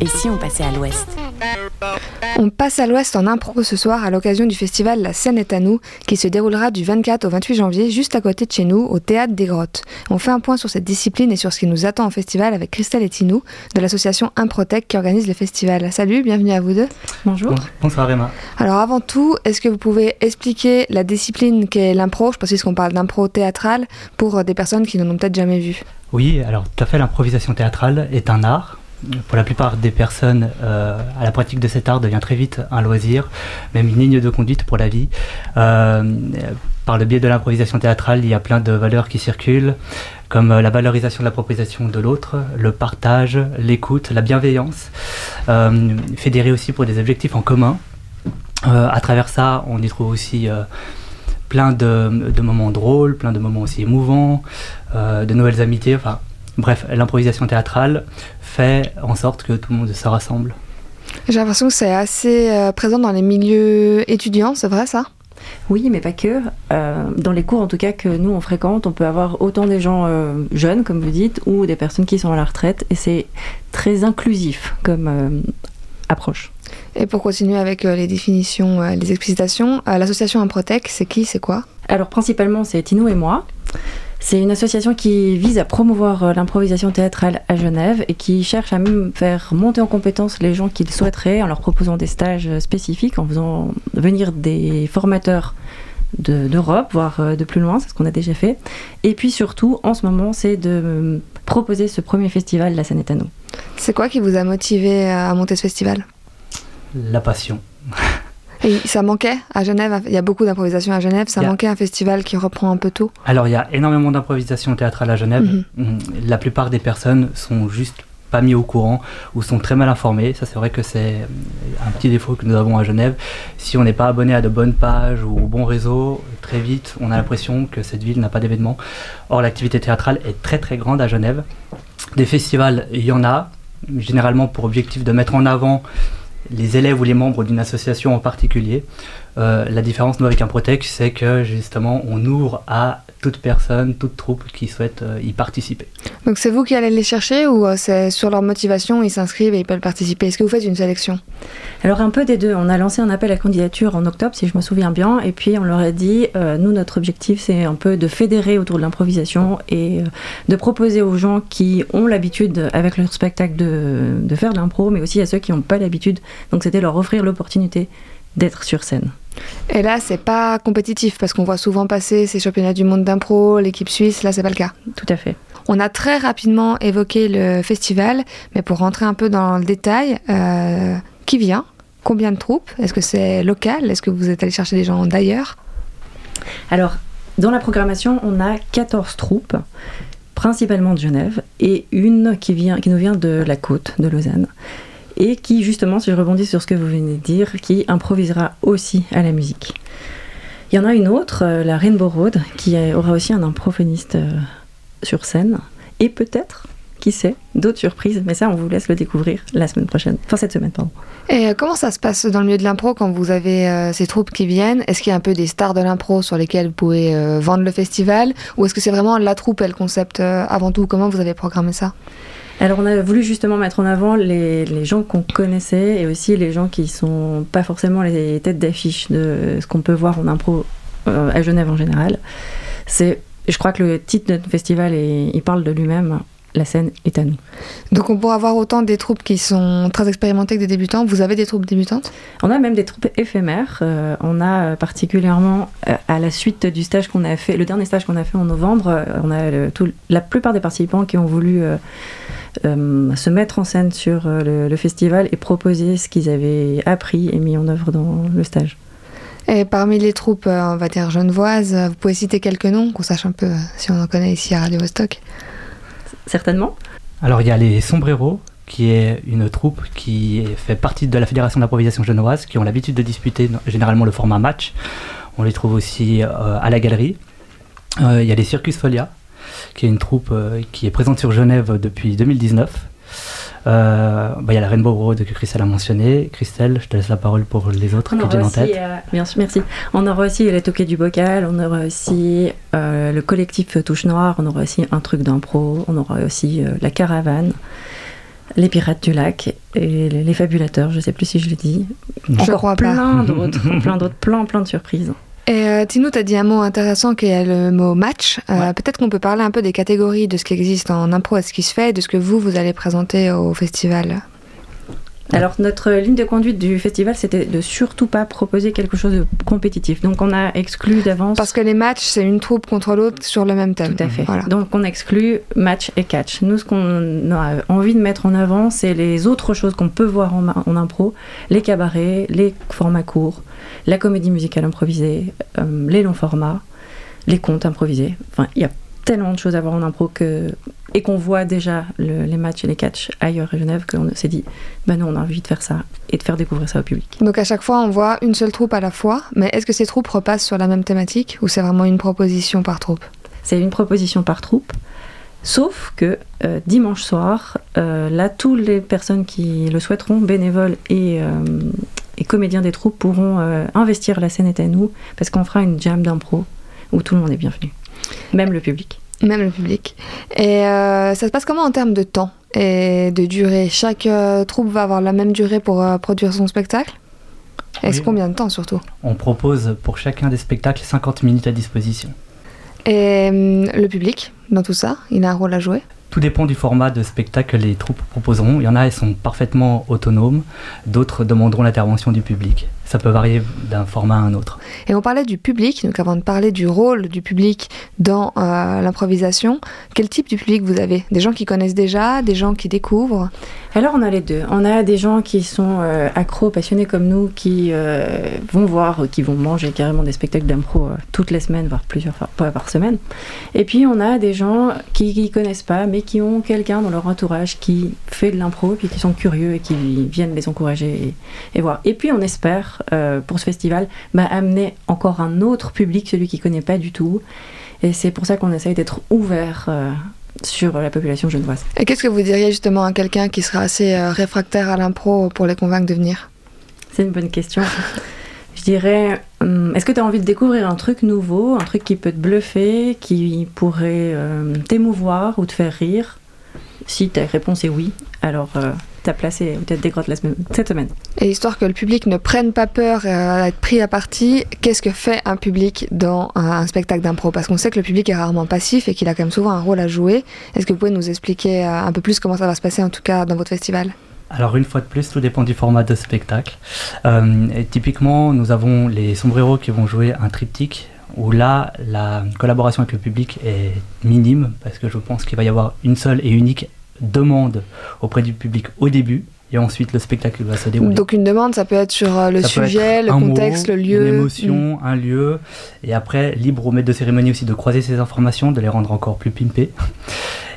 Et si on passait à l'ouest On passe à l'ouest en impro ce soir à l'occasion du festival La scène est à nous qui se déroulera du 24 au 28 janvier juste à côté de chez nous au théâtre des Grottes. On fait un point sur cette discipline et sur ce qui nous attend au festival avec Christelle et Tinou de l'association Improtech qui organise le festival. Salut, bienvenue à vous deux. Bonjour. Bonsoir Emma. Alors avant tout, est-ce que vous pouvez expliquer la discipline qu'est l'impro? Je précise qu'on parle d'impro théâtrale pour des personnes qui n'en ont peut-être jamais vu. Oui, alors tout à fait, l'improvisation théâtrale est un art pour la plupart des personnes, euh, à la pratique de cet art devient très vite un loisir, même une ligne de conduite pour la vie. Euh, par le biais de l'improvisation théâtrale, il y a plein de valeurs qui circulent, comme euh, la valorisation de la proposition de l'autre, le partage, l'écoute, la bienveillance, fédérer aussi pour des objectifs en commun. à travers ça, on y trouve aussi plein de, de, moments drôles, plein de moments aussi émouvants, de nouvelles amitiés. Enfin, bref, l'improvisation théâtrale fait en sorte que tout le monde se rassemble. J'ai l'impression que c'est assez euh, présent dans les milieux étudiants, c'est vrai ça? Oui, mais pas que. Euh, dans les cours, en tout cas, que nous, on fréquente, on peut avoir autant des gens euh, jeunes, comme vous dites, ou des personnes qui sont à la retraite, et c'est très inclusif comme approche. Et pour continuer avec les définitions, les explicitations, l'association Improtec, c'est qui, c'est quoi? Alors, principalement, c'est Tino et moi. C'est une association qui vise à promouvoir euh, l'improvisation théâtrale à Genève et qui cherche à même faire monter en compétence les gens qui le souhaiteraient en leur proposant des stages spécifiques, en faisant venir des formateurs d'Europe, voire euh, de plus loin, c'est ce qu'on a déjà fait. Et puis surtout, en ce moment, c'est de euh, proposer ce premier festival, La Scène est à nous. C'est quoi qui vous a motivé à monter ce festival? La passion. Et ça manquait à Genève, il y a beaucoup d'improvisation à Genève, ça manquait un festival qui reprend un peu tout Alors il y a énormément d'improvisation théâtrale à Genève. Mhm. Mhm. La plupart des personnes sont juste pas mis au courant ou sont très mal informées. Ça, c'est vrai que c'est un petit défaut que nous avons à Genève. Si on n'est pas abonné à de bonnes pages ou au bon réseau, très vite, on a l'impression que cette ville n'a pas d'événements. Or, l'activité théâtrale est très très grande à Genève. Des festivals, il y en a, généralement pour objectif de mettre en avant les élèves ou les membres d'une association en particulier. Euh, la différence nous avec un Protec, c'est que justement on ouvre à toute personne, toute troupe qui souhaite euh, y participer. Donc c'est vous qui allez les chercher ou euh, c'est sur leur motivation, ils s'inscrivent et ils peuvent participer? Est-ce que vous faites une sélection? Alors un peu des deux. On a lancé un appel à candidature en octobre, si je me souviens bien, et puis on leur a dit, nous notre objectif c'est un peu de fédérer autour de l'improvisation et de proposer aux gens qui ont l'habitude avec leur spectacle de, de faire de l'impro, mais aussi à ceux qui n'ont pas l'habitude. Donc c'était leur offrir l'opportunité d'être sur scène. Et là, c'est pas compétitif parce qu'on voit souvent passer ces championnats du monde d'impro, l'équipe suisse. Là, c'est pas le cas. Tout à fait. On a très rapidement évoqué le festival, mais pour rentrer un peu dans le détail, euh, qui vient? Combien de troupes? Est-ce que c'est local? Est-ce que vous êtes allé chercher des gens d'ailleurs? Alors, dans la programmation, on a 14 troupes, principalement de Genève, et une qui, vient, qui nous vient de la côte, de Lausanne et qui justement, si je rebondis sur ce que vous venez de dire, qui improvisera aussi à la musique. Il y en a une autre, euh, la Rainbow Road, qui aura aussi un improphoniste euh, sur scène, et peut-être, qui sait, d'autres surprises, mais ça on vous laisse le découvrir la semaine prochaine, enfin cette semaine pardon. Et euh, comment ça se passe dans le milieu de l'impro quand vous avez ces troupes qui viennent? Est-ce qu'il y a un peu des stars de l'impro sur lesquelles vous pouvez vendre le festival? Ou est-ce que c'est vraiment la troupe et le concept avant tout? Comment vous avez programmé ça? Alors on a voulu justement mettre en avant les, gens qu'on connaissait et aussi les gens qui sont pas forcément les têtes d'affiche de ce qu'on peut voir en impro euh, à Genève en général. C'est, je crois que le titre de notre festival, il parle de lui-même la scène est à nous. Donc on pourra avoir autant des troupes qui sont très expérimentées que des débutants. Vous avez des troupes débutantes? On a même des troupes éphémères. Euh, on a euh, particulièrement, à la suite du stage qu'on a fait, le dernier stage qu'on a fait en novembre, on a tout, la plupart des participants qui ont voulu euh, se mettre en scène sur euh, le, festival et proposer ce qu'ils avaient appris et mis en œuvre dans le stage. Et parmi les troupes, euh, on va dire genevoises, vous pouvez citer quelques noms, qu'on sache un peu si on en connaît ici à Radio Vostok Certainement. Alors il y a les Sombreros, qui est une troupe qui fait partie de la Fédération d'improvisation genevoise, qui ont l'habitude de disputer généralement le format match. On les trouve aussi à la galerie. il y a les Circus Folia, qui est une troupe euh, qui est présente sur Genève depuis 2019. Euh, bah, il y a la Rainbow Road que Christelle a mentionné. Christelle, je te laisse la parole pour les autres on qui en tête. Euh, merci. On aura aussi les Toquets du Bocal, on aura aussi le collectif Touche Noire, on aura aussi un truc d'impro, on aura aussi la caravane. Les Pirates du Lac et les Fabulateurs, je ne sais plus si je dit. Je Encore crois plein d'autres, plein d'autres, plein, plein de surprises. Et euh, Tinou, tu as dit un mot intéressant qui est le mot match. Euh, Ouais. Peut-être qu'on peut parler un peu des catégories, de ce qui existe en impro et ce qui se fait, et de ce que vous, vous allez présenter au festival. Alors notre ligne de conduite du festival, c'était de surtout pas proposer quelque chose de compétitif. Donc on a exclu d'avance. Parce que les matchs, c'est une troupe contre l'autre sur le même thème. Tout à fait. Voilà. Donc on exclut match et catch. Nous, ce qu'on a envie de mettre en avant, c'est les autres choses qu'on peut voir en impro, les cabarets, les formats courts, la comédie musicale improvisée, euh, les longs formats, les contes improvisés. Enfin, il y a tellement de choses à voir en impro que et qu'on voit déjà le- les matchs et les catchs ailleurs à Genève qu'on s'est dit, bah non, on a envie de faire ça et de faire découvrir ça au public. Donc à chaque fois, on voit une seule troupe à la fois. Mais est-ce que ces troupes repassent sur la même thématique ou c'est vraiment une proposition par troupe? C'est une proposition par troupe. Sauf que euh, dimanche soir, euh, là, toutes les personnes qui le souhaiteront, bénévoles et, euh, et comédiens des troupes, pourront investir la scène est à nous, parce qu'on fera une jam d'impro où tout le monde est bienvenu, même le public. Même le public. Et euh, ça se passe comment en termes de temps et de durée? Chaque euh, troupe va avoir la même durée pour euh, produire son spectacle? Et c'est Oui. combien de temps surtout? On propose pour chacun des spectacles 50 minutes à disposition. Et hum, le public, dans tout ça, il a un rôle à jouer? Tout dépend du format de spectacle que les troupes proposeront. Il y en a, elles sont parfaitement autonomes. D'autres demanderont l'intervention du public. Ça peut varier d'un format à un autre. Et on parlait du public, donc avant de parler du rôle du public dans euh, l'improvisation, quel type de public vous avez? Des gens qui connaissent déjà, des gens qui découvrent? Alors on a les deux. On a des gens qui sont euh, accros, passionnés comme nous, qui euh, vont voir, qui vont manger carrément des spectacles d'impro euh, toutes les semaines, voire plusieurs fois par semaine. Et puis on a des gens qui ne connaissent pas, mais qui ont quelqu'un dans leur entourage qui fait de l'impro, puis qui sont curieux et qui viennent les encourager et, et voir. Et puis on espère, euh, pour ce festival, bah, amener encore un autre public, celui qui ne connaît pas du tout. Et c'est pour ça qu'on essaye d'être ouvert euh, sur la population genevoise. Et qu'est-ce que vous diriez justement à quelqu'un qui sera assez euh, réfractaire à l'impro pour les convaincre de venir? C'est une bonne question. Je dirais, hum, est-ce que tu as envie de découvrir un truc nouveau, un truc qui peut te bluffer, qui pourrait t'émouvoir ou te faire rire? Si ta réponse est oui, alors ta place est peut-être des grottes la semaine- cette semaine. Et histoire que le public ne prenne pas peur euh, à être pris à partie, qu'est-ce que fait un public dans un, un spectacle d'impro? Parce qu'on sait que le public est rarement passif et qu'il a quand même souvent un rôle à jouer. Est-ce que vous pouvez nous expliquer euh, un peu plus comment ça va se passer en tout cas dans votre festival? Alors une fois de plus, tout dépend du format de spectacle. Euh, et typiquement, nous avons les sombreros qui vont jouer un triptyque où là, la collaboration avec le public est minime parce que je pense qu'il va y avoir une seule et unique demande auprès du public au début et ensuite le spectacle va se dérouler. Donc une demande, ça peut être sur euh, le Ça sujet, le mot, contexte, le lieu. Une émotion, un lieu. Et après, libre au maître de cérémonie aussi de croiser ces informations, de les rendre encore plus pimpées.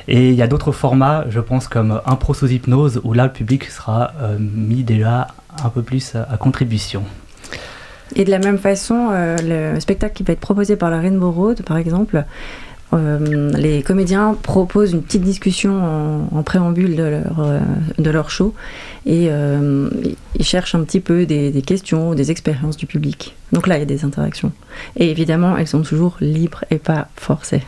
Et il y a d'autres formats, je pense, comme impro sous hypnose, où là, le public sera euh, mis déjà un peu plus à contribution. Et de la même façon, euh, le spectacle qui va être proposé par la Rainbow Road, par exemple, euh, les comédiens proposent une petite discussion en, préambule de leur, euh, de leur show et euh, ils cherchent un petit peu des, des questions des expériences du public. Donc là, il y a des interactions. Et évidemment, elles sont toujours libres et pas forcées.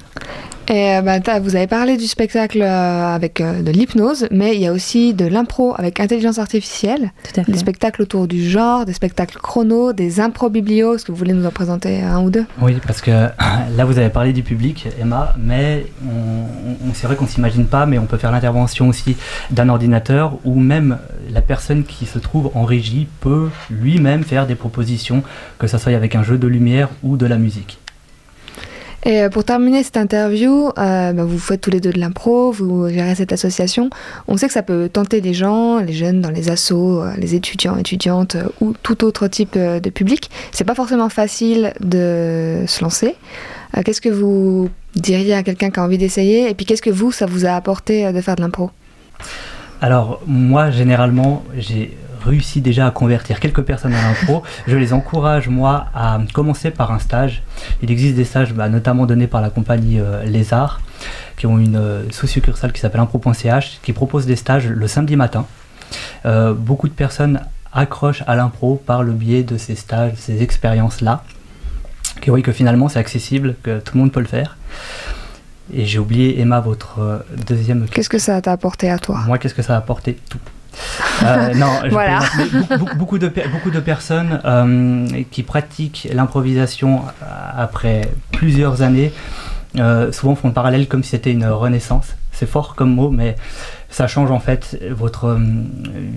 Et euh, bah, vous avez parlé du spectacle euh, avec euh, de l'hypnose, mais il y a aussi de l'impro avec intelligence artificielle, Tout à fait. des spectacles autour du genre, des spectacles chrono, des impro-biblios. Est-ce que vous voulez nous en présenter un ou deux? Oui, parce que là, vous avez parlé du public, Emma, mais on, on- c'est vrai qu'on s'imagine pas, mais on peut faire l'intervention aussi d'un ordinateur ou même la personne qui se trouve en régie peut lui-même faire des propositions, que ce soit avec un jeu de lumière ou de la musique. Et euh, pour terminer cette interview, euh, bah, vous faites tous les deux de l'impro, vous gérez cette association. On sait que ça peut tenter les gens, les jeunes dans les assos, euh, les étudiants, étudiantes ou tout autre type de public. C'est pas forcément facile de se lancer. Euh, qu'est-ce que vous diriez à quelqu'un qui a envie d'essayer? Et puis qu'est-ce que vous, ça vous a apporté de faire de l'impro? Alors, moi, généralement, j'ai réussi déjà à convertir quelques personnes à l'impro. Je les encourage, moi, à commencer par un stage. Il existe des stages, bah, notamment donnés par la compagnie euh, Les Arts, qui ont une euh, sous-succursale qui s'appelle impro.ch, qui propose des stages le samedi matin. Euh, beaucoup de personnes accrochent à l'impro par le biais de ces stages, ces expériences-là, qui voient que finalement c'est accessible, que tout le monde peut le faire. Et j'ai oublié, Emma, votre euh, deuxième Qu'est-ce que ça t'a apporté à toi? Moi, qu'est-ce que ça a apporté? Tout. Euh, non, je Voilà. plaisante, mais beaucoup, de, beaucoup de personnes euh, qui pratiquent l'improvisation après plusieurs années, euh, souvent font le parallèle comme si c'était une renaissance. C'est fort comme mot, mais ça change en fait votre euh,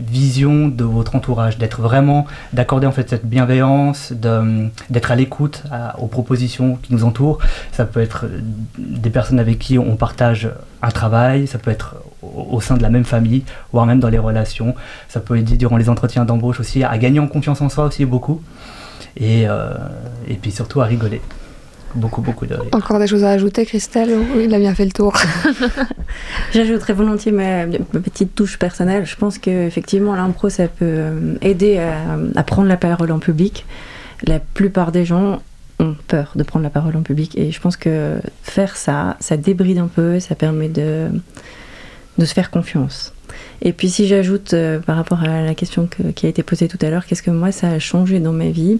vision de votre entourage, d'être vraiment, d'accorder en fait cette bienveillance, d'être à l'écoute aux propositions qui nous entourent. Ça peut être euh, des personnes avec qui on partage un travail, ça peut être au, sein de la même famille, voire même dans les relations. Ça peut aider durant les entretiens d'embauche aussi à gagner en confiance en soi aussi beaucoup. Et, euh, et puis surtout à rigoler. Beaucoup, beaucoup de rire. Encore des choses à ajouter, Christelle Oui, il a bien fait le tour? J'ajouterais volontiers ma, ma petite touche personnelle. Je pense qu'effectivement, l'impro, ça peut euh, aider à, à prendre la parole en public. La plupart des gens ont peur de prendre la parole en public. Et je pense que faire ça, ça débride un peu, ça permet de, de se faire confiance. Et puis si j'ajoute euh, par rapport à la question que- qui a été posée tout à l'heure, qu'est-ce que moi ça a changé dans ma vie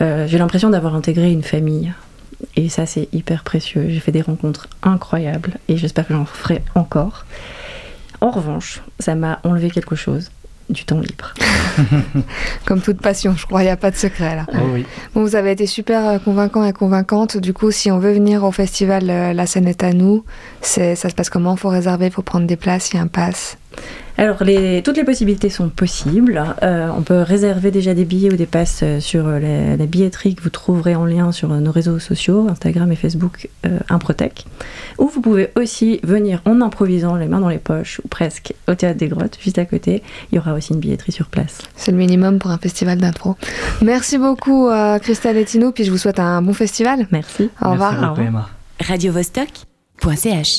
Euh, J'ai l'impression d'avoir intégré une famille. Et ça, c'est hyper précieux. J'ai fait des rencontres incroyables et j'espère que j'en ferai encore. En revanche, ça m'a enlevé quelque chose, du temps libre. Comme toute passion, je crois, il n'y a pas de secret là. Oh oui. Bon, vous avez été super euh, convaincant et convaincante. Du coup, si on veut venir au festival euh, La scène est à nous, c'est- ça se passe comment? Faut réserver, faut prendre des places, il y a un pass. Alors, les, toutes les possibilités sont possibles. Euh, on peut réserver déjà des billets ou des passes euh, sur euh, la, la billetterie que vous trouverez en lien sur nos réseaux sociaux, Instagram et Facebook euh, Improtech. Ou vous pouvez aussi venir en improvisant les mains dans les poches, ou presque, au Théâtre des Grottes, juste à côté. Il y aura aussi une billetterie sur place. C'est le minimum pour un festival d'impro. Merci beaucoup, euh, Christelle et Tino, puis je vous souhaite un bon festival. Merci. Au revoir. Merci beaucoup, Emma. radiovostok.ch